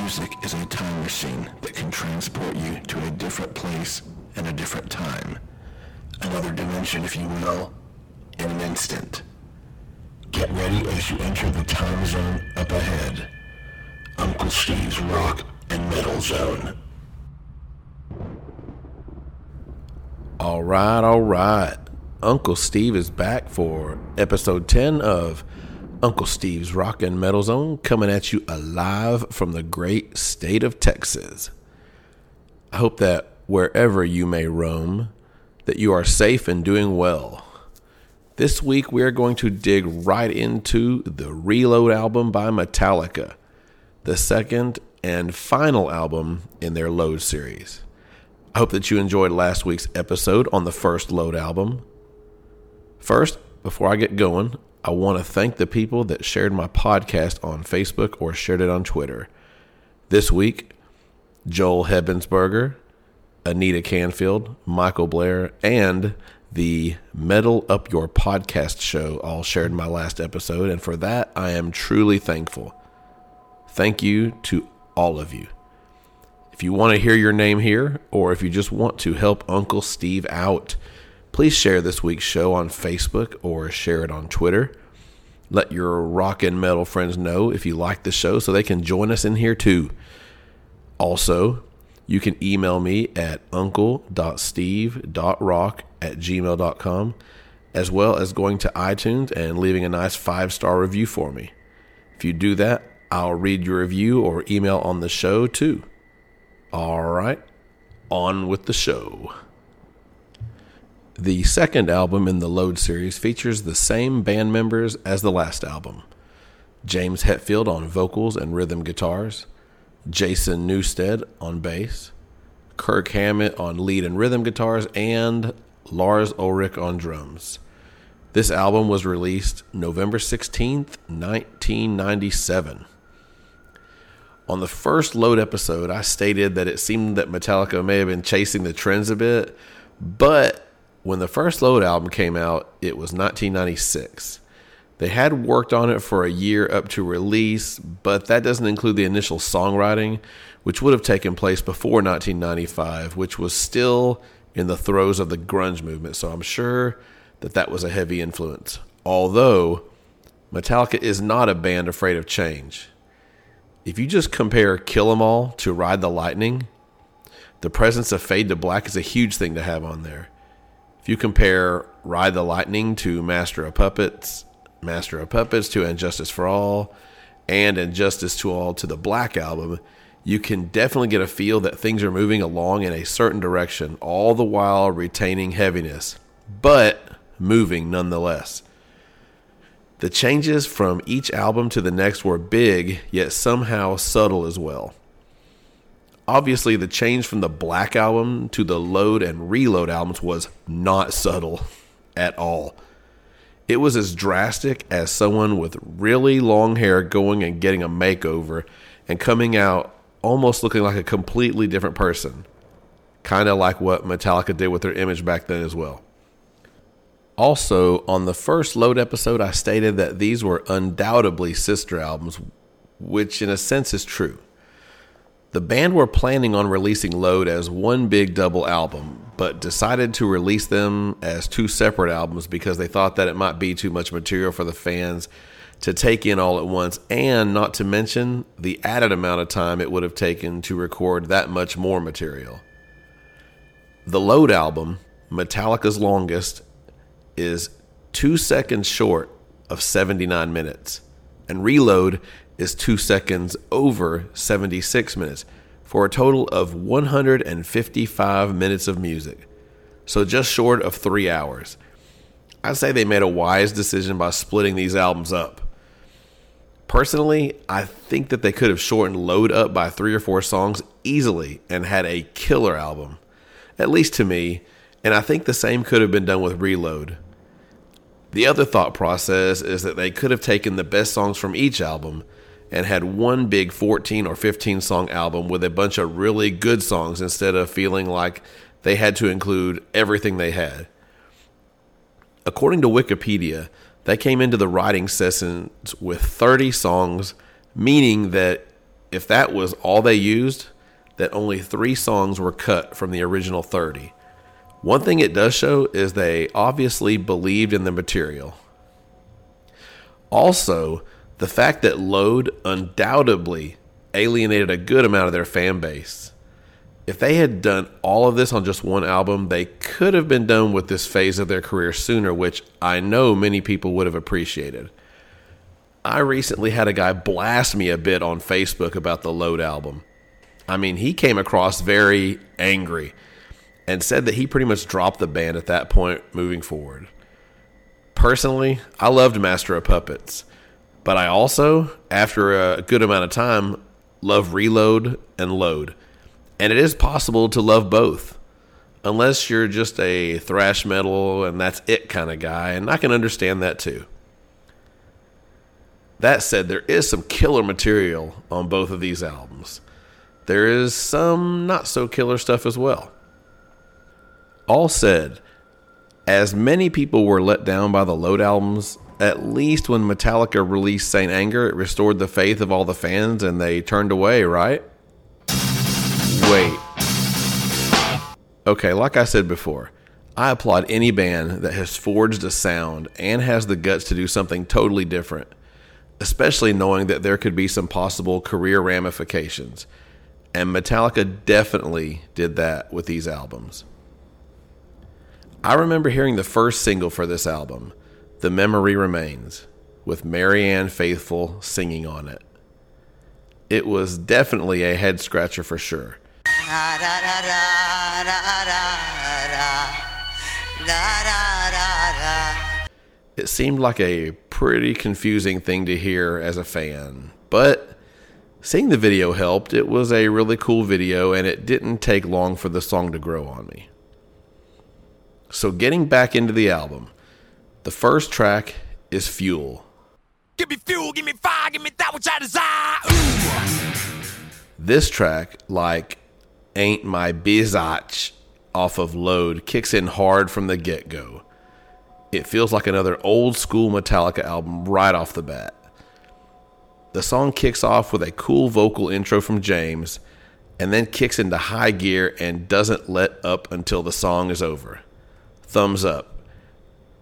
Music is a time machine that can transport you to a different place and a different time. Another dimension, if you will, in an instant. Get ready as you enter the time zone up ahead. Uncle Steve's Rock and Metal Zone. All right, all right. Uncle Steve is back for episode 10 of Uncle Steve's Rock and Metal Zone, coming at you alive from the great state of Texas. I hope that wherever you may roam, that you are safe and doing well. This week we are going to dig right into the Reload album by Metallica, the second and final album in their Load series. I hope that you enjoyed last week's episode on the first Load album. First, before I get going, I want to thank the people that shared my podcast on Facebook or shared it on Twitter. This week, Joel Hebensberger, Anita Canfield, Michael Blair, and the Metal Up Your Podcast show all shared my last episode, and for that, I am truly thankful. Thank you to all of you. If you want to hear your name here, or if you just want to help Uncle Steve out, Please share this week's show on Facebook or share it on Twitter. Let your rock and metal friends know if you like the show so they can join us in here too. Also, you can email me at uncle.steve.rock at gmail.com, as well as going to iTunes and leaving a nice five star review for me. If you do that, I'll read your review or email on the show too. All right, on with the show. The second album in the Load series features the same band members as the last album James Hetfield on vocals and rhythm guitars, Jason Newsted on bass, Kirk Hammett on lead and rhythm guitars, and Lars Ulrich on drums. This album was released November 16th, 1997. On the first Load episode, I stated that it seemed that Metallica may have been chasing the trends a bit, but when the first Load album came out, it was 1996. They had worked on it for a year up to release, but that doesn't include the initial songwriting, which would have taken place before 1995, which was still in the throes of the grunge movement. So I'm sure that that was a heavy influence. Although Metallica is not a band afraid of change. If you just compare Kill 'Em All to Ride the Lightning, the presence of Fade to Black is a huge thing to have on there. If you compare Ride the Lightning to Master of Puppets, Master of Puppets to And Justice for All, and And Justice to All to the Black Album, you can definitely get a feel that things are moving along in a certain direction, all the while retaining heaviness, but moving nonetheless. The changes from each album to the next were big, yet somehow subtle as well obviously the change from the Black album to the Load and Reload albums was not subtle at all. It was as drastic as someone with really long hair going and getting a makeover and coming out almost looking like a completely different person. Kind of like what Metallica did with their image back then as well. Also, on the first Load episode, I stated that these were undoubtedly sister albums, which in a sense is true. The band were planning on releasing Load as one big double album, but decided to release them as two separate albums because they thought that it might be too much material for the fans to take in all at once, and not to mention the added amount of time it would have taken to record that much more material. The Load album, Metallica's longest, is two seconds short of 79 minutes, and Reload is two seconds over 76 minutes for a total of 155 minutes of music. So just short of three hours. I'd say they made a wise decision by splitting these albums up. Personally, I think that they could have shortened Load Up by three or four songs easily and had a killer album, at least to me, and I think the same could have been done with Reload. The other thought process is that they could have taken the best songs from each album and had one big 14 or 15 song album with a bunch of really good songs instead of feeling like they had to include everything they had. According to Wikipedia, they came into the writing sessions with 30 songs, meaning that if that was all they used, that only three songs were cut from the original 30. One thing it does show is they obviously believed in the material. Also, the fact that Load undoubtedly alienated a good amount of their fan base. If they had done all of this on just one album, they could have been done with this phase of their career sooner, which I know many people would have appreciated. I recently had a guy blast me a bit on Facebook about the Load album. I mean, he came across very angry and said that he pretty much dropped the band at that point moving forward. Personally, I loved Master of Puppets, but I also, after a good amount of time, love Reload and Load. And it is possible to love both, unless you're just a thrash metal and that's it kind of guy, and I can understand that too. That said, there is some killer material on both of these albums. There is some not so killer stuff as well. All said, as many people were let down by the Load albums, at least when Metallica released Saint Anger, it restored the faith of all the fans and they turned away, right? Wait. Okay, like I said before, I applaud any band that has forged a sound and has the guts to do something totally different, especially knowing that there could be some possible career ramifications. And Metallica definitely did that with these albums. I remember hearing the first single for this album, The Memory Remains, with Marianne Faithfull singing on it. It was definitely a head scratcher for sure. It seemed like a pretty confusing thing to hear as a fan, but seeing the video helped. It was a really cool video, and it didn't take long for the song to grow on me. So, getting back into the album, the first track is Fuel. Give me fuel, give me fire, give me that which I desire. Ooh. This track, like Ain't My Bizach off of Load, kicks in hard from the get go. It feels like another old school Metallica album right off the bat. The song kicks off with a cool vocal intro from James and then kicks into high gear and doesn't let up until the song is over. Thumbs up.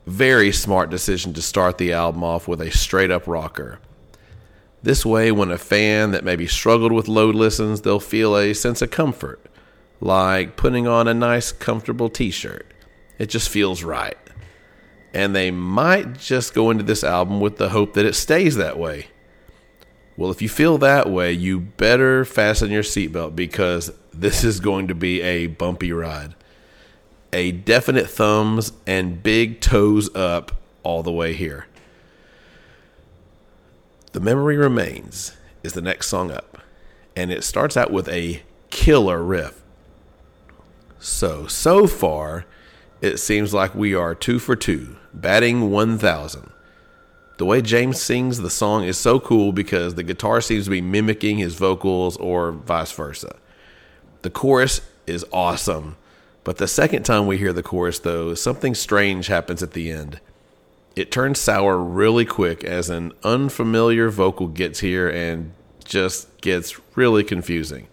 Very smart decision to start the album off with a straight up rocker. This way, when a fan that maybe struggled with load listens, they'll feel a sense of comfort, like putting on a nice, comfortable t shirt. It just feels right and they might just go into this album with the hope that it stays that way. Well, if you feel that way, you better fasten your seatbelt because this is going to be a bumpy ride. A definite thumbs and big toes up all the way here. The Memory Remains is the next song up, and it starts out with a killer riff. So, so far, it seems like we are two for two batting 1000. The way James sings the song is so cool because the guitar seems to be mimicking his vocals or vice versa. The chorus is awesome, but the second time we hear the chorus, though, something strange happens at the end. It turns sour really quick as an unfamiliar vocal gets here and just gets really confusing.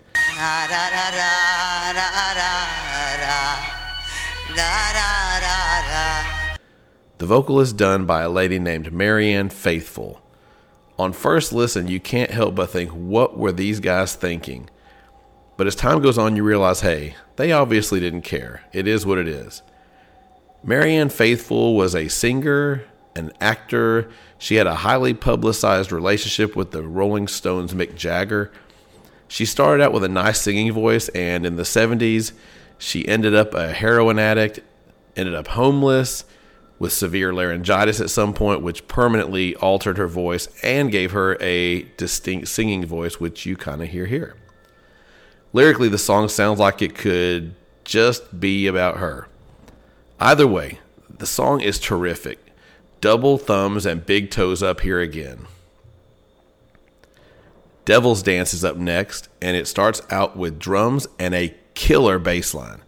The vocal is done by a lady named Marianne Faithfull. On first listen, you can't help but think, what were these guys thinking? But as time goes on, you realize, hey, they obviously didn't care. It is what it is. Marianne Faithfull was a singer, an actor. She had a highly publicized relationship with the Rolling Stones' Mick Jagger. She started out with a nice singing voice, and in the 70s, she ended up a heroin addict, ended up homeless, with severe laryngitis at some point, which permanently altered her voice and gave her a distinct singing voice, which you kind of hear here. Lyrically, the song sounds like it could just be about her. Either way, the song is terrific. Double thumbs and big toes up here again. Devil's Dance is up next, and it starts out with drums and a killer bass line.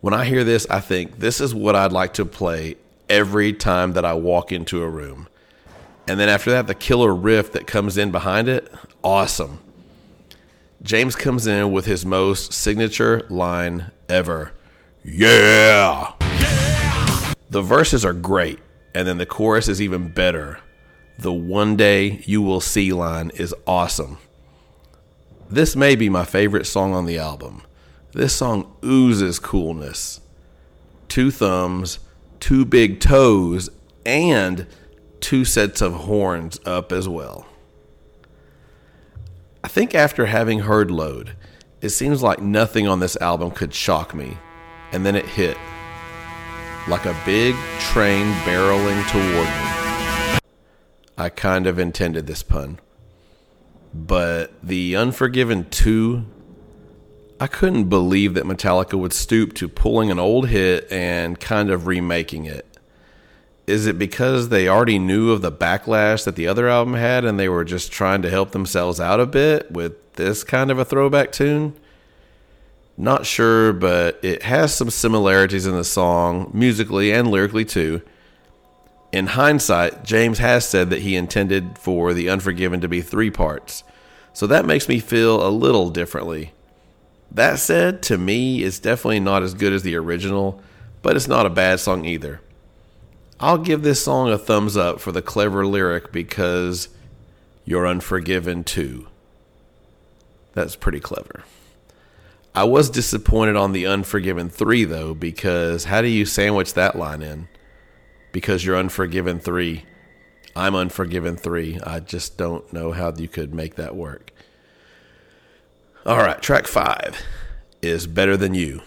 When I hear this, I think this is what I'd like to play every time that I walk into a room. And then after that, the killer riff that comes in behind it, awesome. James comes in with his most signature line ever. Yeah! yeah! The verses are great, and then the chorus is even better. The one day you will see line is awesome. This may be my favorite song on the album. This song oozes coolness. Two thumbs, two big toes, and two sets of horns up as well. I think after having heard Load, it seems like nothing on this album could shock me, and then it hit. Like a big train barreling toward me. I kind of intended this pun. But the Unforgiven 2, I couldn't believe that Metallica would stoop to pulling an old hit and kind of remaking it is it because they already knew of the backlash that the other album had and they were just trying to help themselves out a bit with this kind of a throwback tune? Not sure, but it has some similarities in the song, musically and lyrically too. In hindsight, James has said that he intended for The Unforgiven to be three parts, so that makes me feel a little differently. That said, to me, it's definitely not as good as the original, but it's not a bad song either. I'll give this song a thumbs up for the clever lyric because you're unforgiven too. That's pretty clever. I was disappointed on the Unforgiven 3 though because how do you sandwich that line in? Because you're Unforgiven 3. I'm Unforgiven 3. I just don't know how you could make that work. All right, track 5 is Better Than You.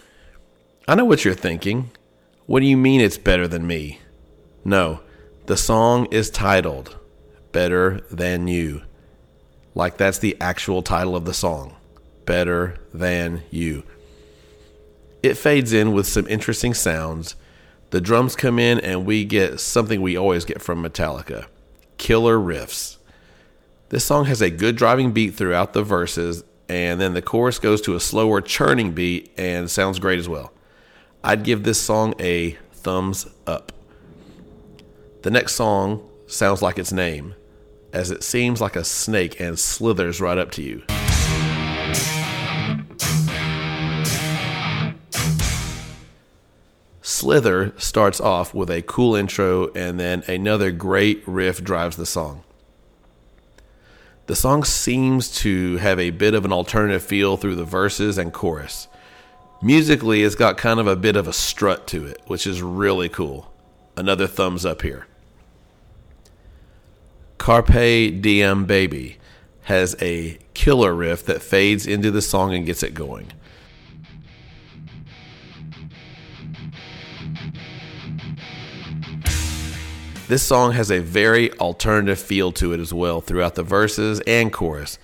I know what you're thinking. What do you mean it's better than me? No, the song is titled Better Than You. Like that's the actual title of the song. Better Than You. It fades in with some interesting sounds. The drums come in, and we get something we always get from Metallica killer riffs. This song has a good driving beat throughout the verses, and then the chorus goes to a slower churning beat and sounds great as well. I'd give this song a thumbs up. The next song sounds like its name, as it seems like a snake and slithers right up to you. Slither starts off with a cool intro, and then another great riff drives the song. The song seems to have a bit of an alternative feel through the verses and chorus. Musically, it's got kind of a bit of a strut to it, which is really cool. Another thumbs up here. Carpe Diem Baby has a killer riff that fades into the song and gets it going. This song has a very alternative feel to it as well throughout the verses and chorus,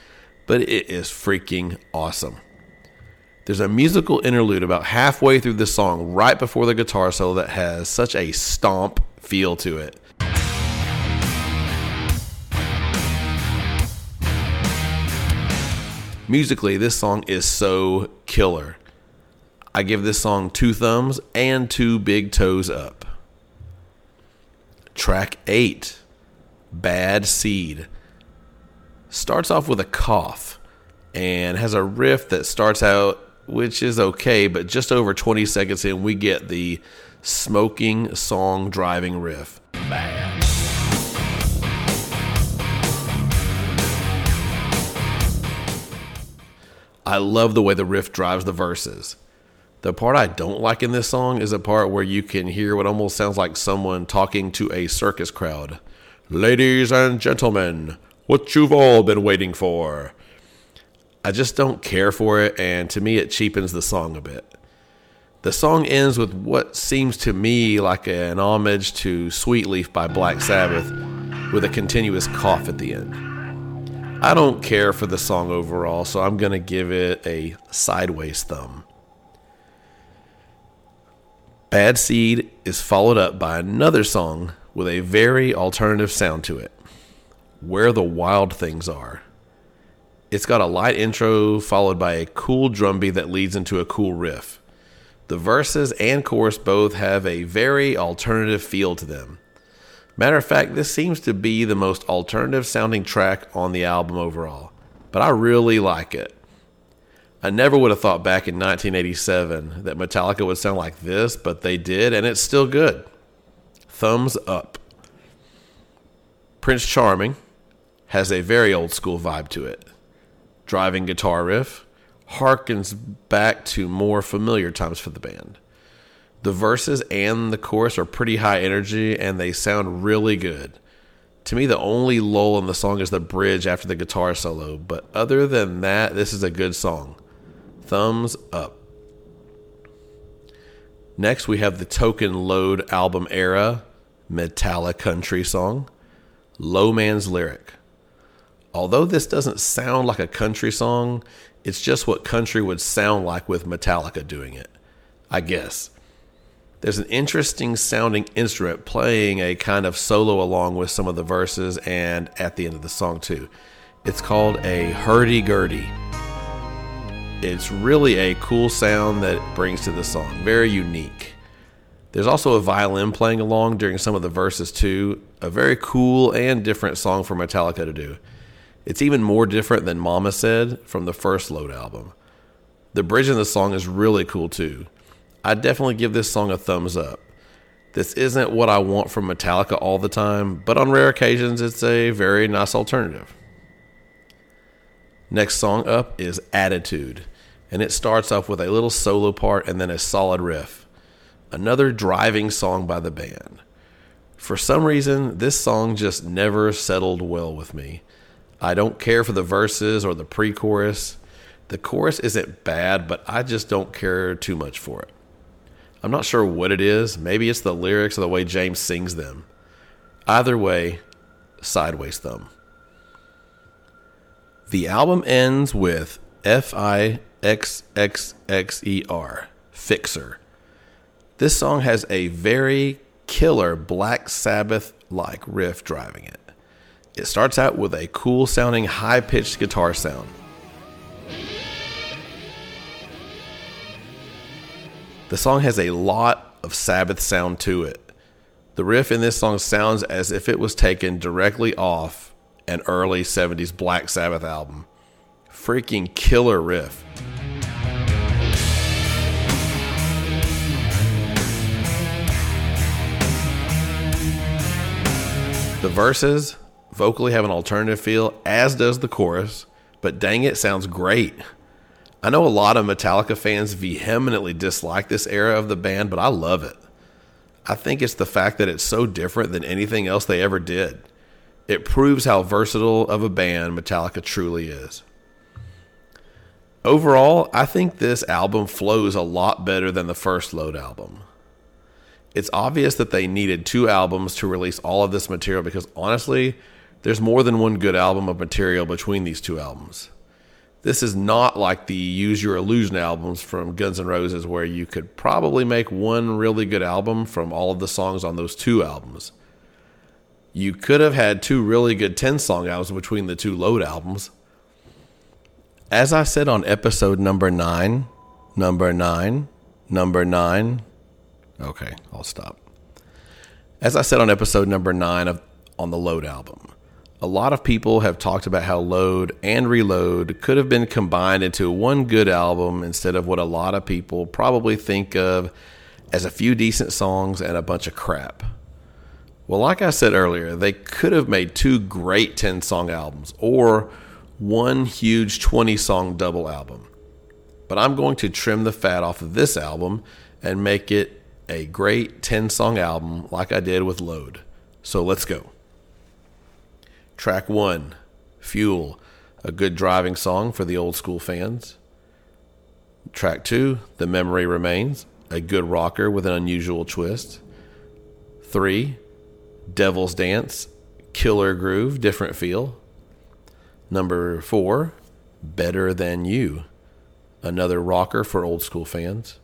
but it is freaking awesome. There's a musical interlude about halfway through the song, right before the guitar solo, that has such a stomp feel to it. Musically, this song is so killer. I give this song two thumbs and two big toes up. Track 8 Bad Seed starts off with a cough and has a riff that starts out, which is okay, but just over 20 seconds in, we get the smoking song driving riff. Bad. I love the way the riff drives the verses. The part I don't like in this song is a part where you can hear what almost sounds like someone talking to a circus crowd. Ladies and gentlemen, what you've all been waiting for. I just don't care for it, and to me, it cheapens the song a bit. The song ends with what seems to me like an homage to Sweet Leaf by Black Sabbath, with a continuous cough at the end. I don't care for the song overall, so I'm going to give it a sideways thumb. Bad Seed is followed up by another song with a very alternative sound to it Where the Wild Things Are. It's got a light intro followed by a cool drum beat that leads into a cool riff. The verses and chorus both have a very alternative feel to them. Matter of fact, this seems to be the most alternative sounding track on the album overall, but I really like it. I never would have thought back in 1987 that Metallica would sound like this, but they did, and it's still good. Thumbs up. Prince Charming has a very old school vibe to it. Driving guitar riff harkens back to more familiar times for the band. The verses and the chorus are pretty high energy and they sound really good. To me, the only lull in the song is the bridge after the guitar solo, but other than that, this is a good song. Thumbs up. Next, we have the Token Load album era Metallica country song, Low Man's Lyric. Although this doesn't sound like a country song, it's just what country would sound like with Metallica doing it, I guess. There's an interesting sounding instrument playing a kind of solo along with some of the verses and at the end of the song, too. It's called a hurdy gurdy. It's really a cool sound that it brings to the song, very unique. There's also a violin playing along during some of the verses, too. A very cool and different song for Metallica to do. It's even more different than Mama Said from the first Load album. The bridge in the song is really cool, too. I definitely give this song a thumbs up. This isn't what I want from Metallica all the time, but on rare occasions, it's a very nice alternative. Next song up is Attitude, and it starts off with a little solo part and then a solid riff. Another driving song by the band. For some reason, this song just never settled well with me. I don't care for the verses or the pre chorus. The chorus isn't bad, but I just don't care too much for it. I'm not sure what it is. Maybe it's the lyrics or the way James sings them. Either way, sideways thumb. The album ends with F I X X X E R, Fixer. This song has a very killer Black Sabbath like riff driving it. It starts out with a cool sounding high pitched guitar sound. The song has a lot of Sabbath sound to it. The riff in this song sounds as if it was taken directly off an early 70s Black Sabbath album. Freaking killer riff. The verses vocally have an alternative feel, as does the chorus, but dang it, sounds great. I know a lot of Metallica fans vehemently dislike this era of the band, but I love it. I think it's the fact that it's so different than anything else they ever did. It proves how versatile of a band Metallica truly is. Overall, I think this album flows a lot better than the first Load album. It's obvious that they needed two albums to release all of this material because honestly, there's more than one good album of material between these two albums. This is not like the Use Your Illusion albums from Guns N' Roses, where you could probably make one really good album from all of the songs on those two albums. You could have had two really good 10 song albums between the two Load albums. As I said on episode number nine, number nine, number nine. Okay, I'll stop. As I said on episode number nine of on the Load album, a lot of people have talked about how Load and Reload could have been combined into one good album instead of what a lot of people probably think of as a few decent songs and a bunch of crap. Well, like I said earlier, they could have made two great 10 song albums or one huge 20 song double album. But I'm going to trim the fat off of this album and make it a great 10 song album like I did with Load. So let's go. Track one, Fuel, a good driving song for the old school fans. Track two, The Memory Remains, a good rocker with an unusual twist. Three, Devil's Dance, killer groove, different feel. Number four, Better Than You, another rocker for old school fans.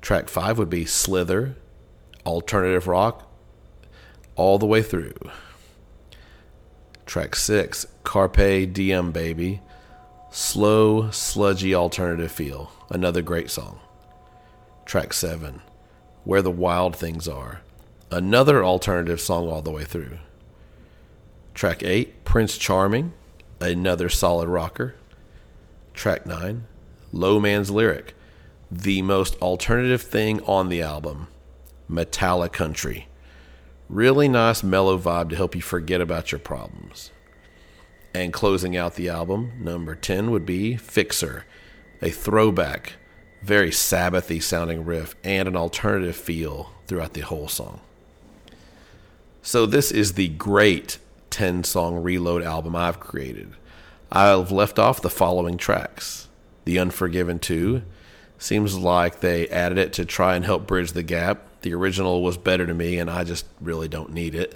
Track five would be Slither, alternative rock, all the way through. Track 6, Carpe Diem Baby. Slow, sludgy alternative feel. Another great song. Track 7, Where the Wild Things Are. Another alternative song all the way through. Track 8, Prince Charming, another solid rocker. Track 9, Low Man's Lyric, the most alternative thing on the album, Metallic Country. Really nice mellow vibe to help you forget about your problems. And closing out the album, number 10 would be Fixer, a throwback, very Sabbathy sounding riff and an alternative feel throughout the whole song. So, this is the great 10 song reload album I've created. I've left off the following tracks The Unforgiven 2. Seems like they added it to try and help bridge the gap. The original was better to me, and I just really don't need it.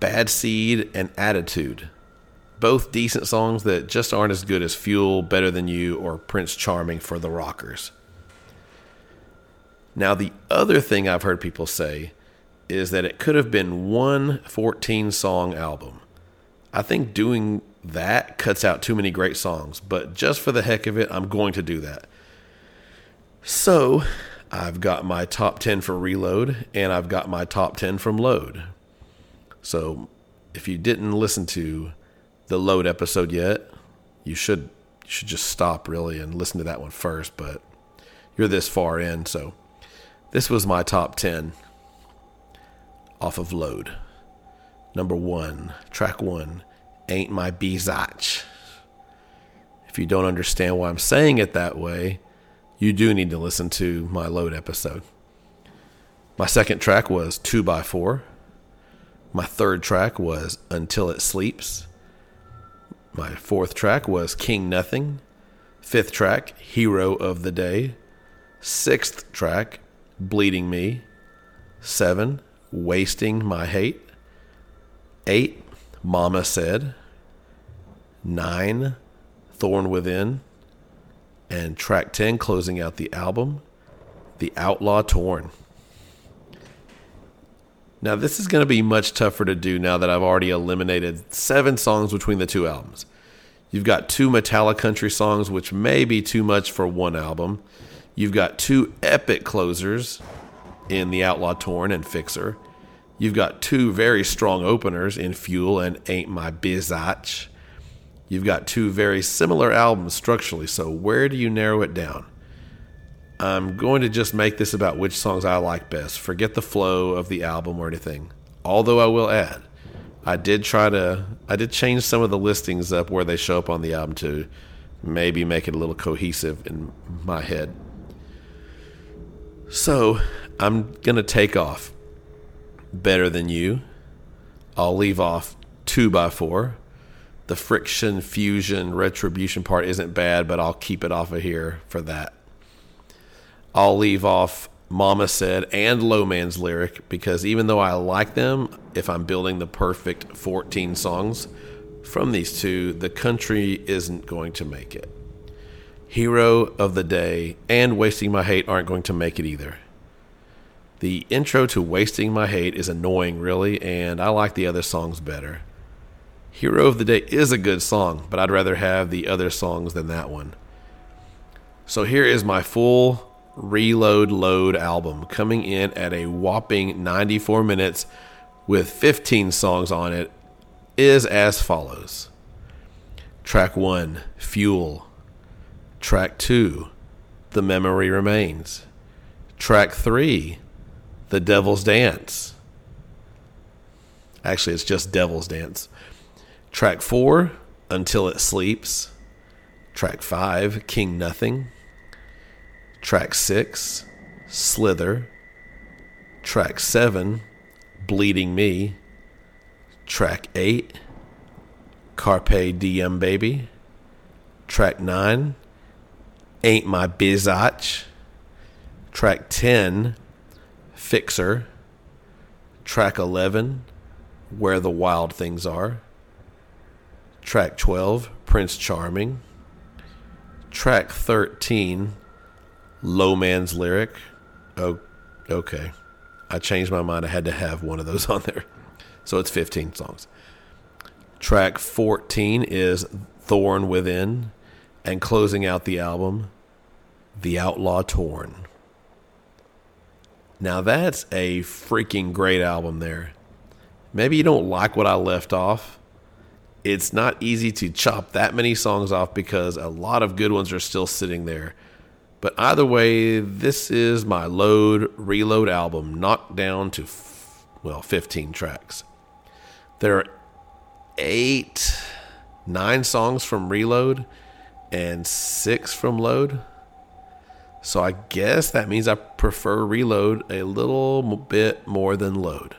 Bad Seed and Attitude. Both decent songs that just aren't as good as Fuel, Better Than You, or Prince Charming for the Rockers. Now, the other thing I've heard people say is that it could have been one 14 song album. I think doing that cuts out too many great songs, but just for the heck of it, I'm going to do that. So, I've got my top 10 for Reload, and I've got my top 10 from Load. So, if you didn't listen to the Load episode yet, you should you should just stop really and listen to that one first, but you're this far in, so this was my top 10 off of Load. Number one, track one, Ain't My Bizach. If you don't understand why I'm saying it that way, you do need to listen to my Load episode. My second track was 2x4. My third track was Until It Sleeps. My fourth track was King Nothing. Fifth track, Hero of the Day. Sixth track, Bleeding Me. Seven, Wasting My Hate. Eight, Mama Said. Nine, Thorn Within. And track 10, closing out the album, The Outlaw Torn. Now, this is going to be much tougher to do now that I've already eliminated seven songs between the two albums. You've got two Metallic country songs, which may be too much for one album. You've got two epic closers in The Outlaw Torn and Fixer. You've got two very strong openers in Fuel and Ain't My Bizach. You've got two very similar albums structurally, so where do you narrow it down? I'm going to just make this about which songs I like best. Forget the flow of the album or anything. Although I will add, I did try to I did change some of the listings up where they show up on the album to maybe make it a little cohesive in my head. So, I'm going to take off Better Than You. I'll leave off 2 by 4 The friction, fusion, retribution part isn't bad, but I'll keep it off of here for that. I'll leave off Mama Said and Low Man's Lyric because even though I like them, if I'm building the perfect 14 songs from these two, the country isn't going to make it. Hero of the Day and Wasting My Hate aren't going to make it either. The intro to Wasting My Hate is annoying, really, and I like the other songs better. Hero of the Day is a good song, but I'd rather have the other songs than that one. So here is my full Reload Load album coming in at a whopping 94 minutes with 15 songs on it is as follows. Track 1, Fuel. Track 2, The Memory Remains. Track 3, The Devil's Dance. Actually, it's just Devil's Dance. Track 4, Until It Sleeps. Track 5, King Nothing. Track 6, Slither. Track 7, Bleeding Me. Track 8, Carpe Diem Baby. Track 9, Ain't My Bizotch. Track 10, Fixer. Track 11, Where the Wild Things Are. Track 12, Prince Charming. Track 13, Low Man's Lyric. Oh, okay. I changed my mind. I had to have one of those on there. So it's 15 songs. Track 14 is Thorn Within. And closing out the album, The Outlaw Torn. Now that's a freaking great album there. Maybe you don't like what I left off. It's not easy to chop that many songs off because a lot of good ones are still sitting there. But either way, this is my load reload album knocked down to f- well 15 tracks. There are 8 9 songs from reload and 6 from load. So I guess that means I prefer reload a little bit more than load.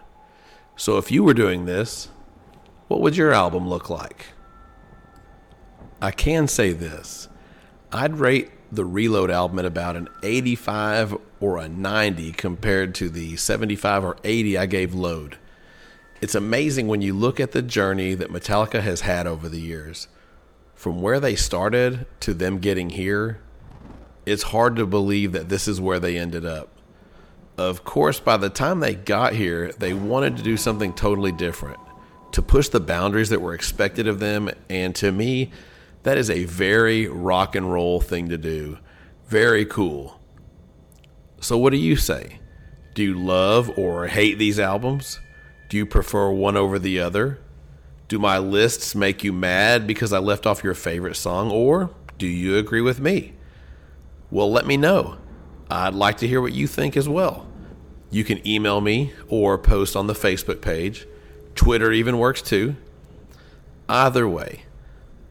So if you were doing this, what would your album look like? I can say this. I'd rate the Reload album at about an 85 or a 90 compared to the 75 or 80 I gave Load. It's amazing when you look at the journey that Metallica has had over the years. From where they started to them getting here, it's hard to believe that this is where they ended up. Of course, by the time they got here, they wanted to do something totally different, to push the boundaries that were expected of them, and to me, that is a very rock and roll thing to do. Very cool. So, what do you say? Do you love or hate these albums? Do you prefer one over the other? Do my lists make you mad because I left off your favorite song, or do you agree with me? Well, let me know. I'd like to hear what you think as well. You can email me or post on the Facebook page. Twitter even works too. Either way,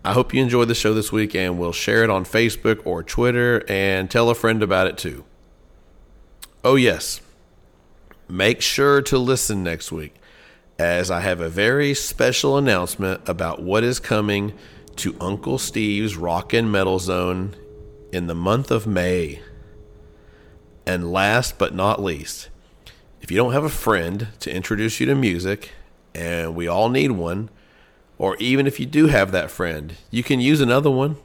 I hope you enjoyed the show this week and we'll share it on Facebook or Twitter and tell a friend about it too. Oh, yes. Make sure to listen next week as I have a very special announcement about what is coming to Uncle Steve's Rock and Metal Zone in the month of May. And last but not least, if you don't have a friend to introduce you to music, and we all need one, or even if you do have that friend, you can use another one.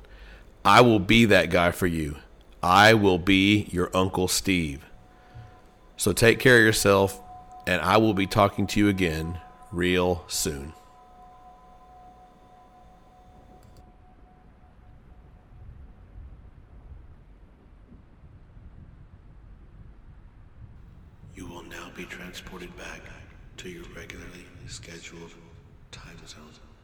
I will be that guy for you. I will be your Uncle Steve. So take care of yourself, and I will be talking to you again real soon. You will now be transported back to your regularly scheduled time zone.